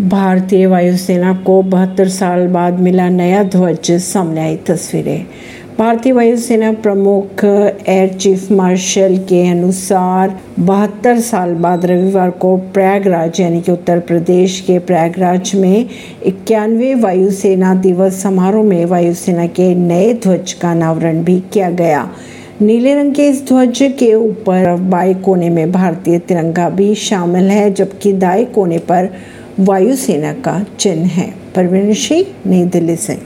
भारतीय वायुसेना को बहत्तर साल बाद मिला नया ध्वज, सामने आई तस्वीरें। भारतीय वायुसेना प्रमुख, एयर चीफ मार्शल के अनुसार, बहत्तर साल बाद रविवार को प्रयागराज, यानी कि उत्तर प्रदेश के प्रयागराज में इक्यानवे वायुसेना दिवस समारोह में वायुसेना के नए ध्वज का अनावरण भी किया गया। नीले रंग के इस ध्वज के ऊपर बाएँ कोने में भारतीय तिरंगा भी शामिल है, जबकि दाएँ कोने पर वायुसेना का चिन्ह है। परवीन सिंह नई दिल्ली से।